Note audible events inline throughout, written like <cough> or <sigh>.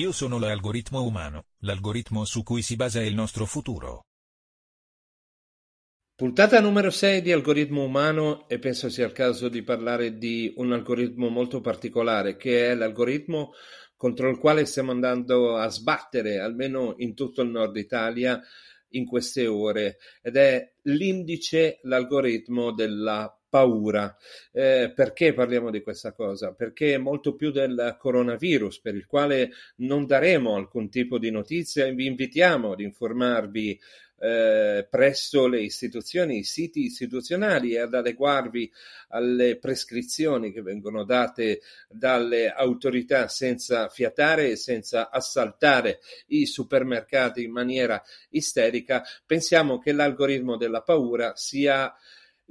Io sono l'algoritmo umano, l'algoritmo su cui si basa il nostro futuro. Puntata numero 6 di Algoritmo Umano e penso sia il caso di parlare di un algoritmo molto particolare che è l'algoritmo contro il quale stiamo andando a sbattere, almeno in tutto il nord Italia, in queste ore ed è l'indice, l'algoritmo della paura. Eh, perché parliamo di questa cosa? Perché molto più del coronavirus, per il quale non daremo alcun tipo di notizia e vi invitiamo ad informarvi eh, presso le istituzioni, i siti istituzionali e ad adeguarvi alle prescrizioni che vengono date dalle autorità senza fiatare e senza assaltare i supermercati in maniera isterica. Pensiamo che l'algoritmo della paura sia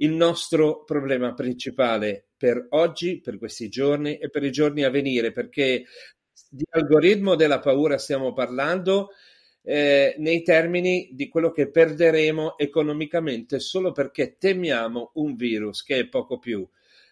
il nostro problema principale per oggi, per questi giorni e per i giorni a venire, perché di algoritmo della paura stiamo parlando eh, nei termini di quello che perderemo economicamente solo perché temiamo un virus che è poco più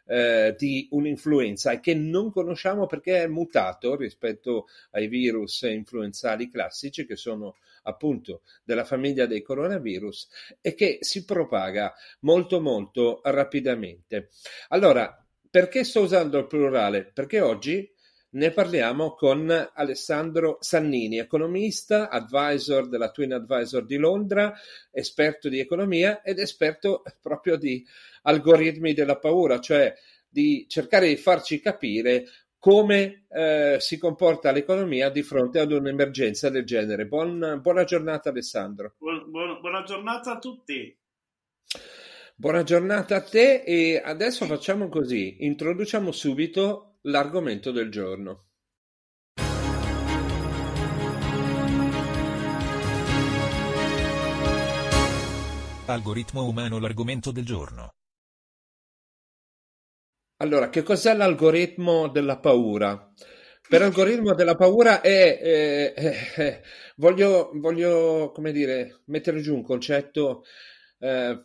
eh, di un'influenza e che non conosciamo perché è mutato rispetto ai virus influenzali classici che sono appunto della famiglia dei coronavirus e che si propaga molto molto rapidamente. Allora, perché sto usando il plurale? Perché oggi ne parliamo con Alessandro Sannini, economista, advisor della Twin Advisor di Londra, esperto di economia ed esperto proprio di algoritmi della paura, cioè di cercare di farci capire come eh, si comporta l'economia di fronte ad un'emergenza del genere. Buon, buona giornata Alessandro. Buon, buon, buona giornata a tutti. Buona giornata a te e adesso facciamo così, introduciamo subito l'argomento del giorno. Algoritmo umano l'argomento del giorno. Allora, che cos'è l'algoritmo della paura? Per algoritmo della paura è, eh, eh, eh, voglio, voglio, come dire, mettere giù un concetto eh,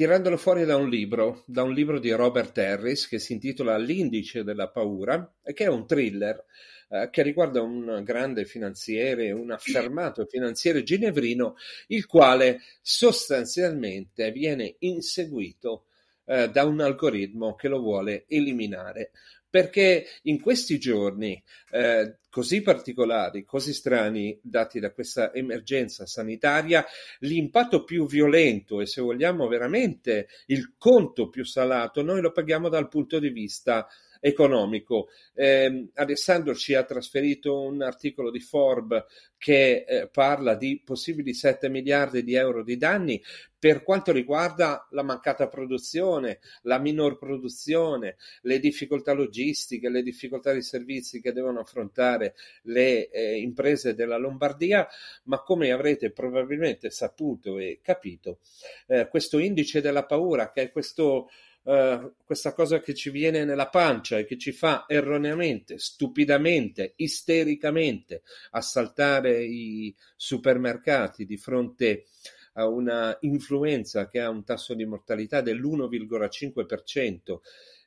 tirandolo fuori da un libro, da un libro di Robert Harris che si intitola L'indice della paura e che è un thriller eh, che riguarda un grande finanziere, un affermato finanziere ginevrino, il quale sostanzialmente viene inseguito eh, da un algoritmo che lo vuole eliminare perché in questi giorni eh, così particolari, così strani, dati da questa emergenza sanitaria, l'impatto più violento e se vogliamo veramente il conto più salato, noi lo paghiamo dal punto di vista economico. Eh, Alessandro ci ha trasferito un articolo di Forbes che eh, parla di possibili 7 miliardi di euro di danni per quanto riguarda la mancata produzione, la minor produzione, le difficoltà logistiche, le difficoltà di servizi che devono affrontare le eh, imprese della Lombardia, ma come avrete probabilmente saputo e capito, eh, questo indice della paura, che è questo Uh, questa cosa che ci viene nella pancia e che ci fa erroneamente, stupidamente, istericamente assaltare i supermercati di fronte a una influenza che ha un tasso di mortalità dell'1,5%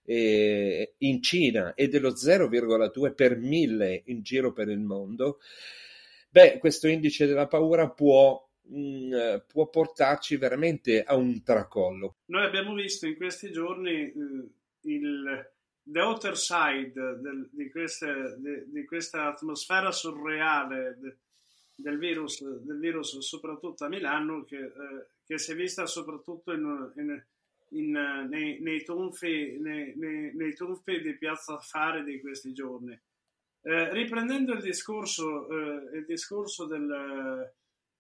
eh, in Cina e dello 0,2 per mille in giro per il mondo, beh, questo indice della paura può mh, mm, può portarci veramente a un tracollo. Noi abbiamo visto in questi giorni eh, il the other side del, di, queste, di, di, questa atmosfera surreale de, del, virus, del virus, soprattutto a Milano, che, eh, che si è vista soprattutto in, in, in, nei, nei, tonfi, nei, nei, tonfi di Piazza Fare di questi giorni. Eh, riprendendo il discorso, eh, il discorso del,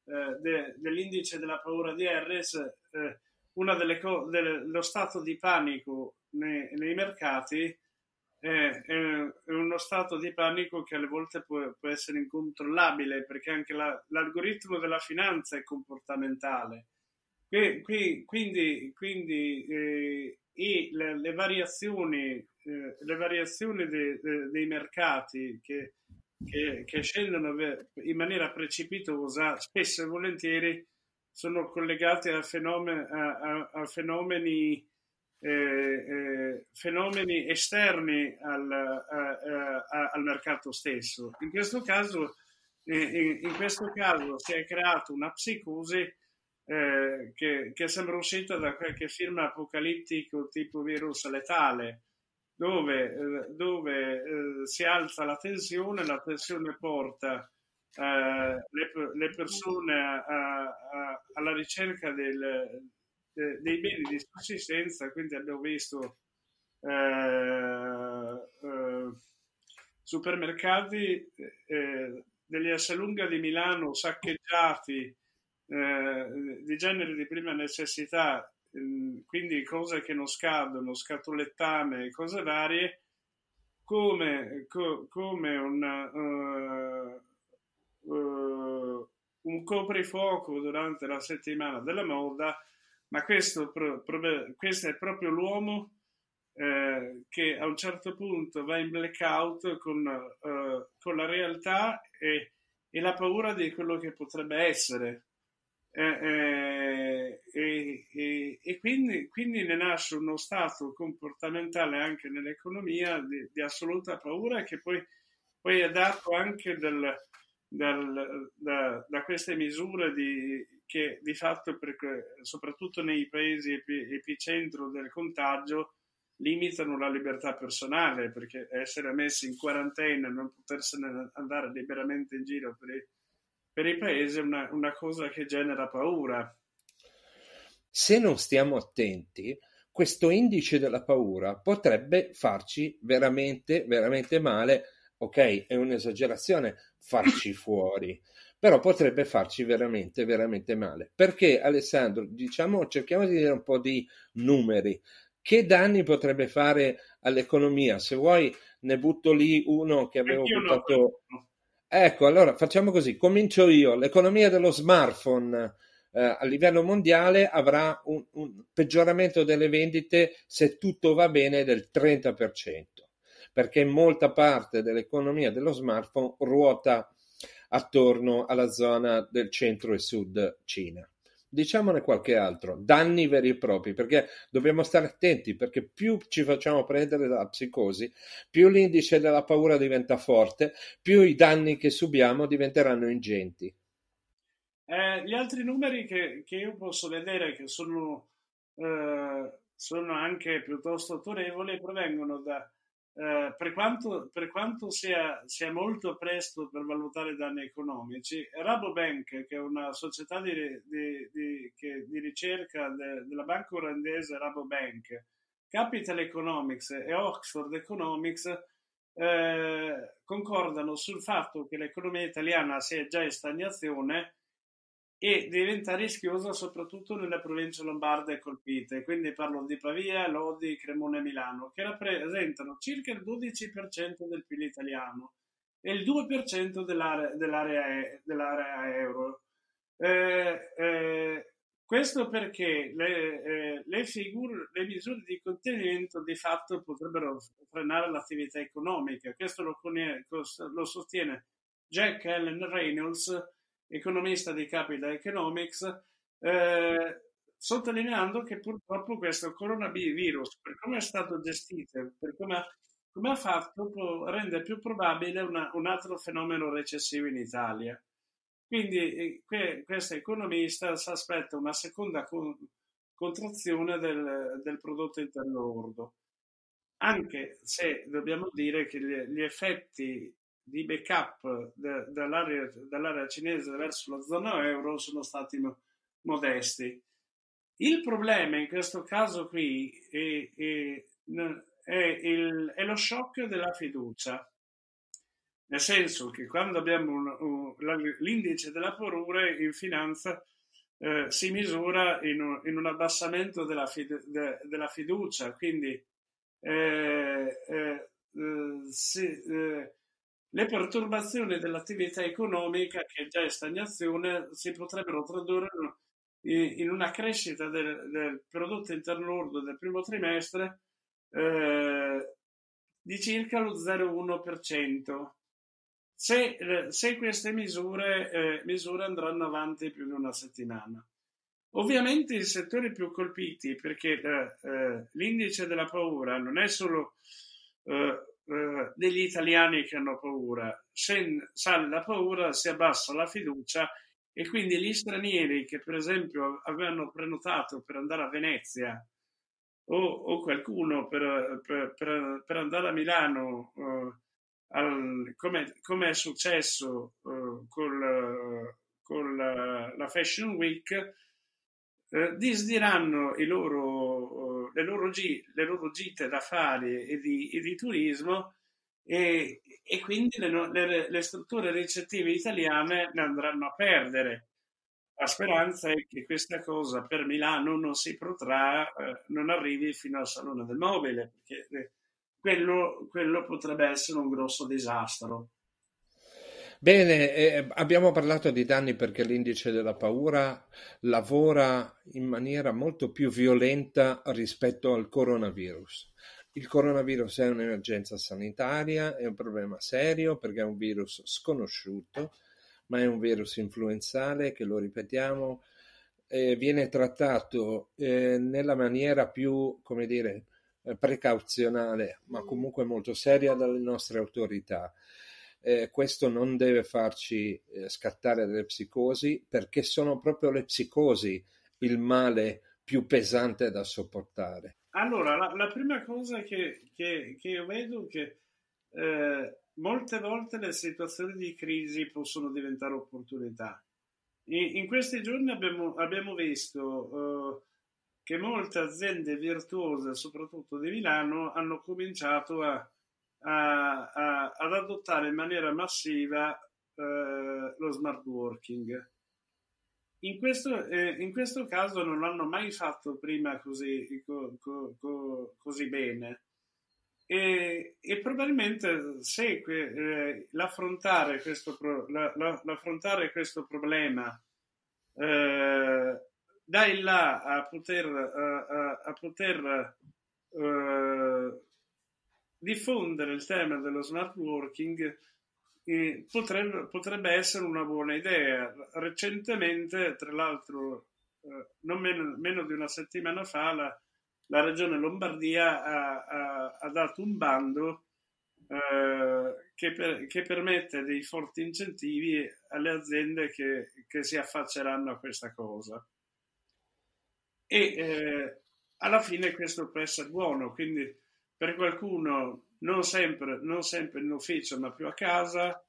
eh, de, dell'indice della paura di Harris, eh, una delle co- delle, lo stato di panico nei, nei mercati è, è, uno stato di panico che alle volte può, può essere incontrollabile perché anche la, l'algoritmo della finanza è comportamentale. Qui, qui, quindi, quindi eh, le, le, variazioni, eh, le variazioni de, de, dei mercati che, che, che, scendono in maniera precipitosa spesso e volentieri sono collegate a fenomeni, a, a, a fenomeni eh, eh, fenomeni esterni al, al, mercato stesso. In questo, caso, in, in questo caso si è creata una psicosi eh, che, che, sembra uscita da qualche film apocalittico tipo virus letale, dove, eh, dove eh, si alza la tensione, la tensione porta eh, le, le, persone a, a, alla ricerca del, eh, dei beni di sussistenza, quindi abbiamo visto eh, eh, supermercati degli Assalunga di Milano saccheggiati eh, di genere di prima necessità, quindi cose che non scadono, scatolettame, cose varie, come, co, come una, uh, uh, un coprifuoco durante la settimana della moda ma questo, questo è proprio l'uomo eh, che a un certo punto va in blackout con, eh, con la realtà e, e, la paura di quello che potrebbe essere. Eh, eh e, e quindi, quindi, ne nasce uno stato comportamentale anche nell'economia di, di assoluta paura che poi, poi è dato anche del, dal, da, da, queste misure di, che di fatto, per, soprattutto nei paesi epi, epicentro del contagio, limitano la libertà personale, perché essere messi in quarantena e non potersene andare liberamente in giro per i, per i paesi è una, una cosa che genera paura. Se non stiamo attenti, questo indice della paura potrebbe farci veramente, veramente male. Ok, è un'esagerazione farci <laughs> fuori, però potrebbe farci veramente, veramente male. Perché Alessandro, diciamo, cerchiamo di dire un po' di numeri. Che danni potrebbe fare all'economia? Se vuoi ne butto lì uno che avevo buttato. No. Ecco, allora facciamo così, comincio io. L'economia dello smartphone eh, a livello mondiale avrà un, un peggioramento delle vendite se tutto va bene del 30%, perché molta parte dell'economia dello smartphone ruota attorno alla zona del centro e sud Cina. Diciamone qualche altro, danni veri e propri, perché dobbiamo stare attenti, perché più ci facciamo prendere dalla psicosi, più l'indice della paura diventa forte, più i danni che subiamo diventeranno ingenti. Eh, gli altri numeri che, che, io posso vedere, che sono, eh, sono anche piuttosto autorevoli, provengono da eh, per quanto, per quanto sia, sia, molto presto per valutare danni economici, Rabobank, che è una società di, di, di, di ricerca de, della banca olandese Rabobank, Capital Economics e Oxford Economics eh, concordano sul fatto che l'economia italiana sia già in stagnazione e diventa rischiosa soprattutto nelle province lombarde colpite, quindi parlo di Pavia, Lodi, Cremona e Milano, che rappresentano circa il 12% del PIL italiano e il 2% dell'area, dell'area, dell'area euro. Eh, eh, questo perché le, eh, le, figure, le misure di contenimento di fatto potrebbero frenare l'attività economica. Questo lo, lo sostiene Jack Allen Reynolds, economista di Capital Economics, eh, sottolineando che purtroppo questo coronavirus, per come è stato gestito, per come, come ha fatto, può, rende più probabile una, un altro fenomeno recessivo in Italia. Quindi eh, que, questo economista si aspetta una seconda con, contrazione del, del, prodotto interno lordo, anche se dobbiamo dire che gli, gli effetti di backup de, dall'area, dall'area, cinese verso la zona euro sono stati mo, modesti. Il problema in questo caso qui è, è, è, il, è lo shock della fiducia. nel senso che quando abbiamo un, un, l'indice della paura in finanza eh, si misura in un, in un abbassamento della, fide, de, della, fiducia, quindi eh, eh, si, eh, le perturbazioni dell'attività economica che già è stagnazione si potrebbero tradurre in, una crescita del, del, prodotto interno lordo del primo trimestre eh, di circa lo 0,1%. Se, eh, se queste misure, eh, misure andranno avanti più di una settimana. Ovviamente i settori più colpiti, perché eh, eh, l'indice della paura non è solo eh, eh, degli italiani che hanno paura, se sale la paura si abbassa la fiducia e quindi gli stranieri che per esempio avevano prenotato per andare a Venezia o, o qualcuno per, per, per, andare a Milano, al, come, è successo uh, col, con la, la, Fashion Week, uh, disdiranno loro, le, loro le, loro gite d'affari e di, e di turismo e, e quindi le, le, le, strutture ricettive italiane ne andranno a perdere. La speranza è che questa cosa per Milano non si protrae, eh, non arrivi fino al Salone del Mobile, perché eh, quello, quello potrebbe essere un grosso disastro. Bene, eh, abbiamo parlato di danni perché l'indice della paura lavora in maniera molto più violenta rispetto al coronavirus. Il coronavirus è un'emergenza sanitaria, è un problema serio perché è un virus sconosciuto ma è un virus influenzale che, lo ripetiamo, eh, viene trattato eh, nella maniera più, come dire, eh, precauzionale, ma comunque molto seria dalle nostre autorità. Eh, questo non deve farci eh, scattare delle psicosi, perché sono proprio le psicosi il male più pesante da sopportare. Allora, la, la prima cosa che, che, che, io vedo è che eh, molte volte le situazioni di crisi possono diventare opportunità. In, in questi giorni abbiamo, abbiamo visto uh, che molte aziende virtuose, soprattutto di Milano, hanno cominciato a, a, a, ad adottare in maniera massiva uh, lo smart working. In questo, eh, in questo, caso non l'hanno mai fatto prima così, co, co, co, così bene. E, e probabilmente se eh, l'affrontare, questo pro, la, la, l'affrontare questo problema eh, da in là a poter, a, a poter eh, diffondere il tema dello smart working eh, potrebbe, potrebbe, essere una buona idea. Recentemente, tra l'altro, eh, non meno, meno, di una settimana fa, la, la regione Lombardia ha, ha, ha dato un bando eh, che, per, che, permette dei forti incentivi alle aziende che, che si affacceranno a questa cosa. E eh, alla fine questo può essere buono, quindi per qualcuno non sempre, non sempre in ufficio ma più a casa,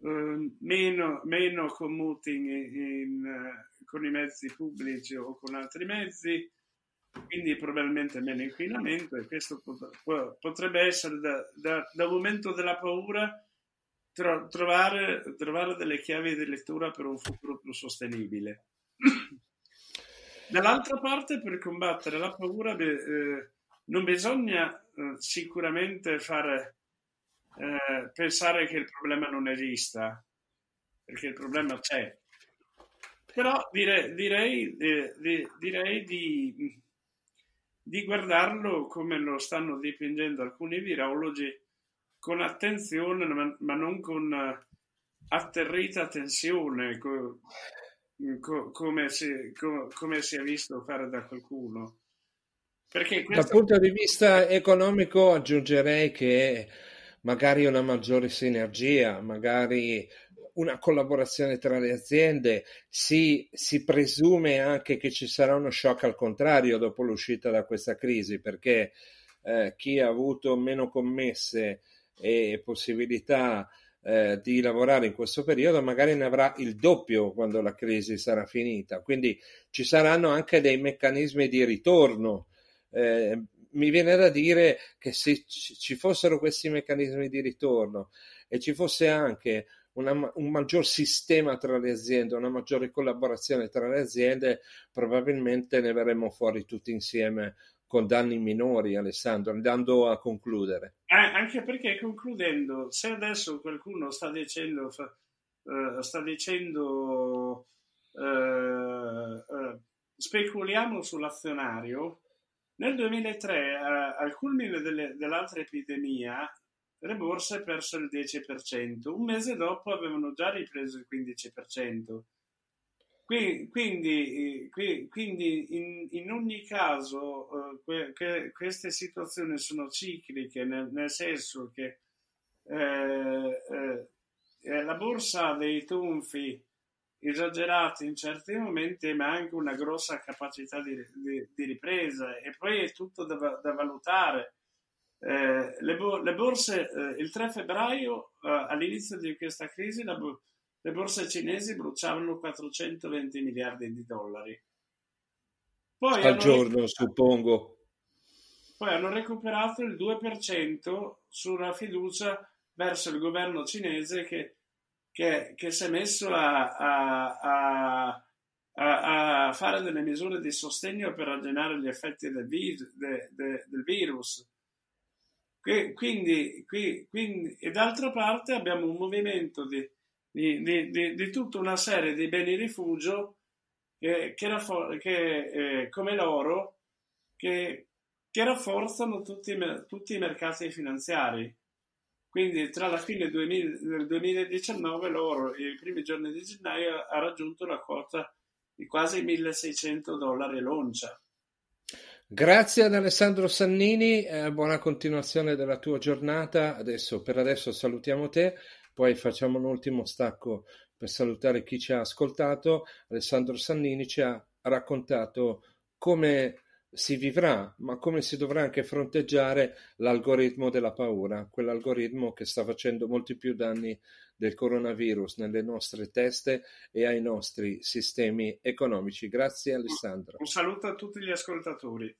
eh, meno, meno commuting in, in, eh, con i mezzi pubblici o con altri mezzi, quindi probabilmente meno inquinamento e questo potrebbe essere da, da, momento della paura tro, trovare, trovare delle chiavi di lettura per un futuro più sostenibile. <clears throat> Dall'altra parte, per combattere la paura, eh, non bisogna sicuramente fare, eh, pensare che il problema non esista, perché il problema c'è. Però dire, direi, eh, di, direi di di guardarlo come lo stanno dipingendo alcuni virologi con attenzione ma, ma non con uh, atterrita tensione co, co, come, si, co, come, si, è visto fare da qualcuno. Questo... Dal punto di vista economico aggiungerei che magari una maggiore sinergia, magari una collaborazione tra le aziende, si, si, presume anche che ci sarà uno shock al contrario dopo l'uscita da questa crisi, perché eh, chi ha avuto meno commesse e possibilità eh, di lavorare in questo periodo magari ne avrà il doppio quando la crisi sarà finita. Quindi ci saranno anche dei meccanismi di ritorno. Eh, mi viene da dire che se ci fossero questi meccanismi di ritorno e ci fosse anche una, un maggior sistema tra le aziende, una maggiore collaborazione tra le aziende, probabilmente ne verremo fuori tutti insieme con danni minori, Alessandro, andando a concludere. Eh, anche perché concludendo, se adesso qualcuno sta dicendo, uh, sta dicendo uh, uh, speculiamo sull'azionario, nel 2003, al culmine delle, dell'altra epidemia, le borse persero il 10%, un mese dopo avevano già ripreso il 15%. Quindi, quindi in, in, ogni caso uh, que, queste situazioni sono cicliche, nel, nel senso che eh, eh, la borsa ha dei tonfi esagerati in certi momenti, ma anche una grossa capacità di, di, di ripresa e poi è tutto da, da valutare. Eh, le, bo- le, borse, eh, il 3 febbraio, eh, all'inizio di questa crisi, la, le borse cinesi bruciavano 420 miliardi di dollari. Poi Al giorno, suppongo. Poi hanno recuperato il 2% sulla fiducia verso il governo cinese che, che, che si è messo a, a, a, a, fare delle misure di sostegno per arginare gli effetti del, vir, de, de, del virus. Quindi, quindi, e d'altra parte abbiamo un movimento di di, di, di, di tutta una serie di beni rifugio che, che, raffor- che eh, come l'oro che, che rafforzano tutti, tutti, i mercati finanziari. Quindi tra la fine 2000, del 2019 l'oro i primi giorni di gennaio ha raggiunto la quota di quasi 1600 dollari l'oncia. Grazie ad Alessandro Sannini, eh, buona continuazione della tua giornata. Adesso, per adesso salutiamo te poi facciamo un ultimo stacco per salutare chi ci ha ascoltato. Alessandro Sannini ci ha raccontato come si vivrà, ma come si dovrà anche fronteggiare l'algoritmo della paura, quell'algoritmo che sta facendo molti più danni del coronavirus nelle nostre teste e ai nostri sistemi economici. Grazie Alessandro. Un saluto a tutti gli ascoltatori.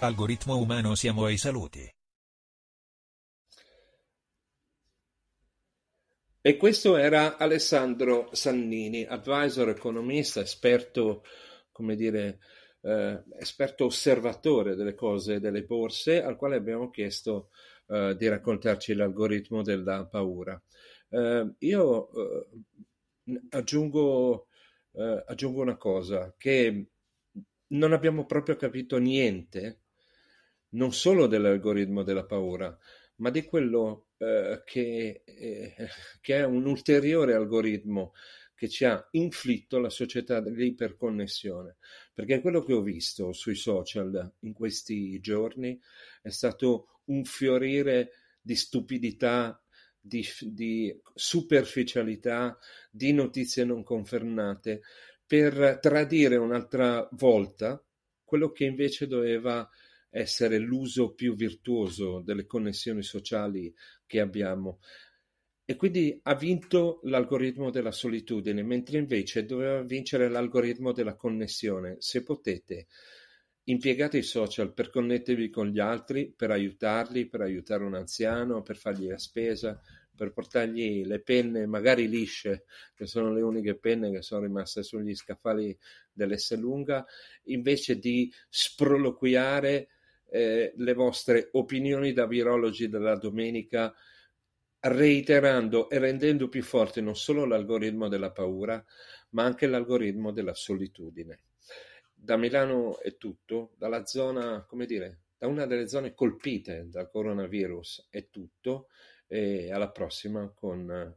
Algoritmo umano siamo ai saluti. E questo era Alessandro Sannini, advisor, economista, esperto, come dire, eh, esperto osservatore delle cose delle borse, al quale abbiamo chiesto eh, di raccontarci l'algoritmo della paura. Eh, io eh, aggiungo, eh, aggiungo una cosa, che non abbiamo proprio capito niente non solo dell'algoritmo della paura, ma di quello eh, che, eh, che, è un ulteriore algoritmo che ci ha inflitto la società dell'iperconnessione. Perché quello che ho visto sui social in questi giorni è stato un fiorire di stupidità, di, di superficialità, di notizie non confermate, per tradire un'altra volta quello che invece doveva essere l'uso più virtuoso delle connessioni sociali che abbiamo. E quindi ha vinto l'algoritmo della solitudine, mentre invece doveva vincere l'algoritmo della connessione. Se potete, impiegate i social per connettervi con gli altri, per aiutarli, per aiutare un anziano, per fargli la spesa, per portargli le penne, magari lisce, che sono le uniche penne che sono rimaste sugli scaffali dell'Esselunga, invece di sproloquiare eh, le vostre opinioni da virologi della domenica, reiterando e rendendo più forte non solo l'algoritmo della paura, ma anche l'algoritmo della solitudine. Da Milano è tutto, dalla zona, come dire, da una delle zone colpite dal coronavirus è tutto e alla prossima con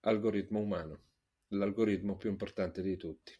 Algoritmo Umano, l'algoritmo più importante di tutti.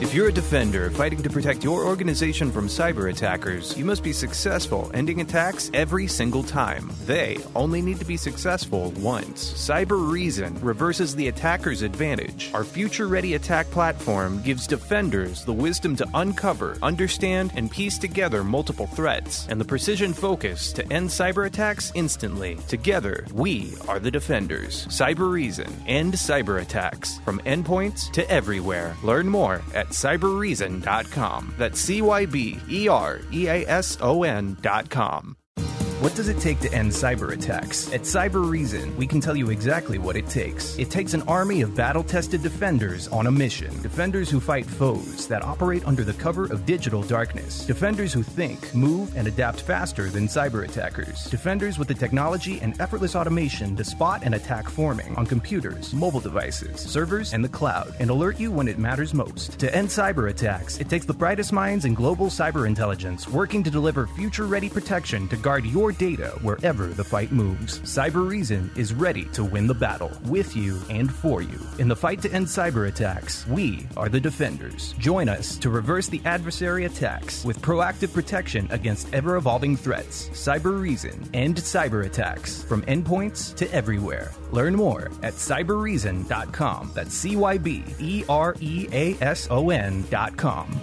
If you're a defender fighting to protect your organization from cyber attackers, you must be successful ending attacks every single time. They only need to be successful once. Cyber Reason reverses the attacker's advantage. Our future ready attack platform gives defenders the wisdom to uncover, understand, and piece together multiple threats, and the precision focus to end cyber attacks instantly. Together, we are the defenders. Cyber Reason. End cyber attacks. From endpoints to everywhere. Learn more at cyberreason.com. That's C Y B E R E A S O N.com. What does it take to end cyber attacks? At Cyber Reason, we can tell you exactly what it takes. It takes an army of battle tested defenders on a mission. Defenders who fight foes that operate under the cover of digital darkness. Defenders who think, move, and adapt faster than cyber attackers. Defenders with the technology and effortless automation to spot and attack forming on computers, mobile devices, servers, and the cloud, and alert you when it matters most. To end cyber attacks, it takes the brightest minds in global cyber intelligence working to deliver future ready protection to guard your data wherever the fight moves. Cyber Reason is ready to win the battle with you and for you. In the fight to end cyber attacks, we are the defenders. Join us to reverse the adversary attacks with proactive protection against ever evolving threats. Cyber Reason end cyber attacks from endpoints to everywhere. Learn more at cyberreason.com. That's C Y B E R E A S O N.com.